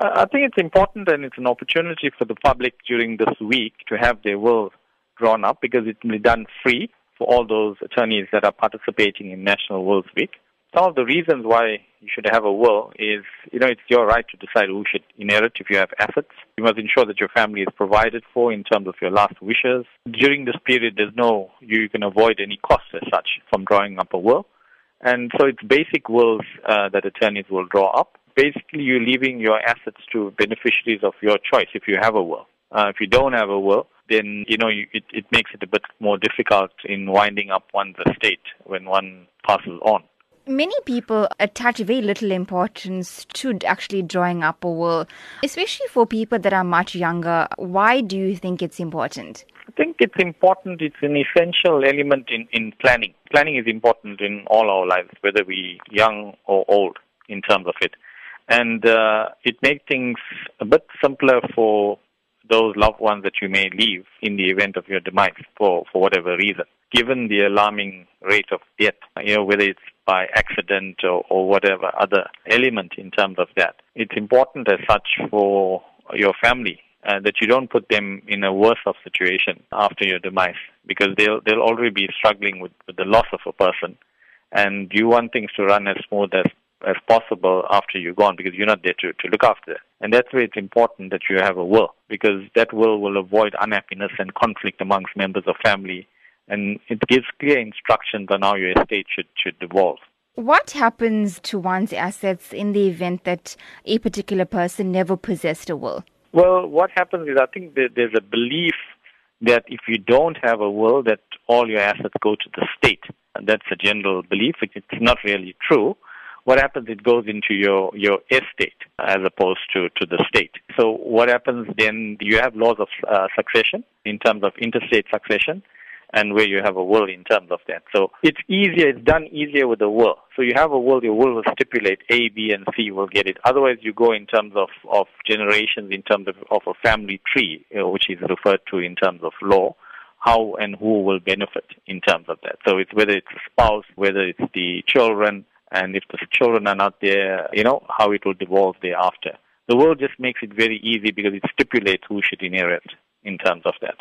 I think it's important and it's an opportunity for the public during this week to have their will drawn up because it will be done free for all those attorneys that are participating in National Wills Week. Some of the reasons why you should have a will is, you know, it's your right to decide who should inherit if you have assets. You must ensure that your family is provided for in terms of your last wishes. During this period, there's no, you can avoid any costs as such from drawing up a will. And so it's basic wills uh, that attorneys will draw up. Basically, you're leaving your assets to beneficiaries of your choice if you have a will. Uh, if you don't have a will, then you know you, it, it makes it a bit more difficult in winding up one's estate when one passes on. Many people attach very little importance to actually drawing up a will, especially for people that are much younger. Why do you think it's important? I think it's important. It's an essential element in, in planning. Planning is important in all our lives, whether we're young or old, in terms of it. And uh, it makes things a bit simpler for those loved ones that you may leave in the event of your demise for, for whatever reason. Given the alarming rate of death, you know, whether it's by accident or, or whatever other element in terms of that, it's important as such for your family uh, that you don't put them in a worse off situation after your demise because they'll they'll already be struggling with, with the loss of a person and you want things to run as smooth as as possible after you're gone because you're not there to, to look after it. And that's why it's important that you have a will because that will will avoid unhappiness and conflict amongst members of family and it gives clear instructions on how your estate should, should evolve. What happens to one's assets in the event that a particular person never possessed a will? Well, what happens is I think there's a belief that if you don't have a will, that all your assets go to the state. And that's a general belief. It's not really true what happens, it goes into your, your estate as opposed to, to the state. So what happens then, you have laws of uh, succession in terms of intestate succession and where you have a will in terms of that. So it's easier, it's done easier with a will. So you have a will, your will will stipulate A, B, and C will get it. Otherwise, you go in terms of, of generations, in terms of, of a family tree, you know, which is referred to in terms of law how and who will benefit in terms of that. So it's whether it's a spouse, whether it's the children, and if the children are not there, you know, how it will devolve thereafter. The world just makes it very easy because it stipulates who should inherit in terms of that.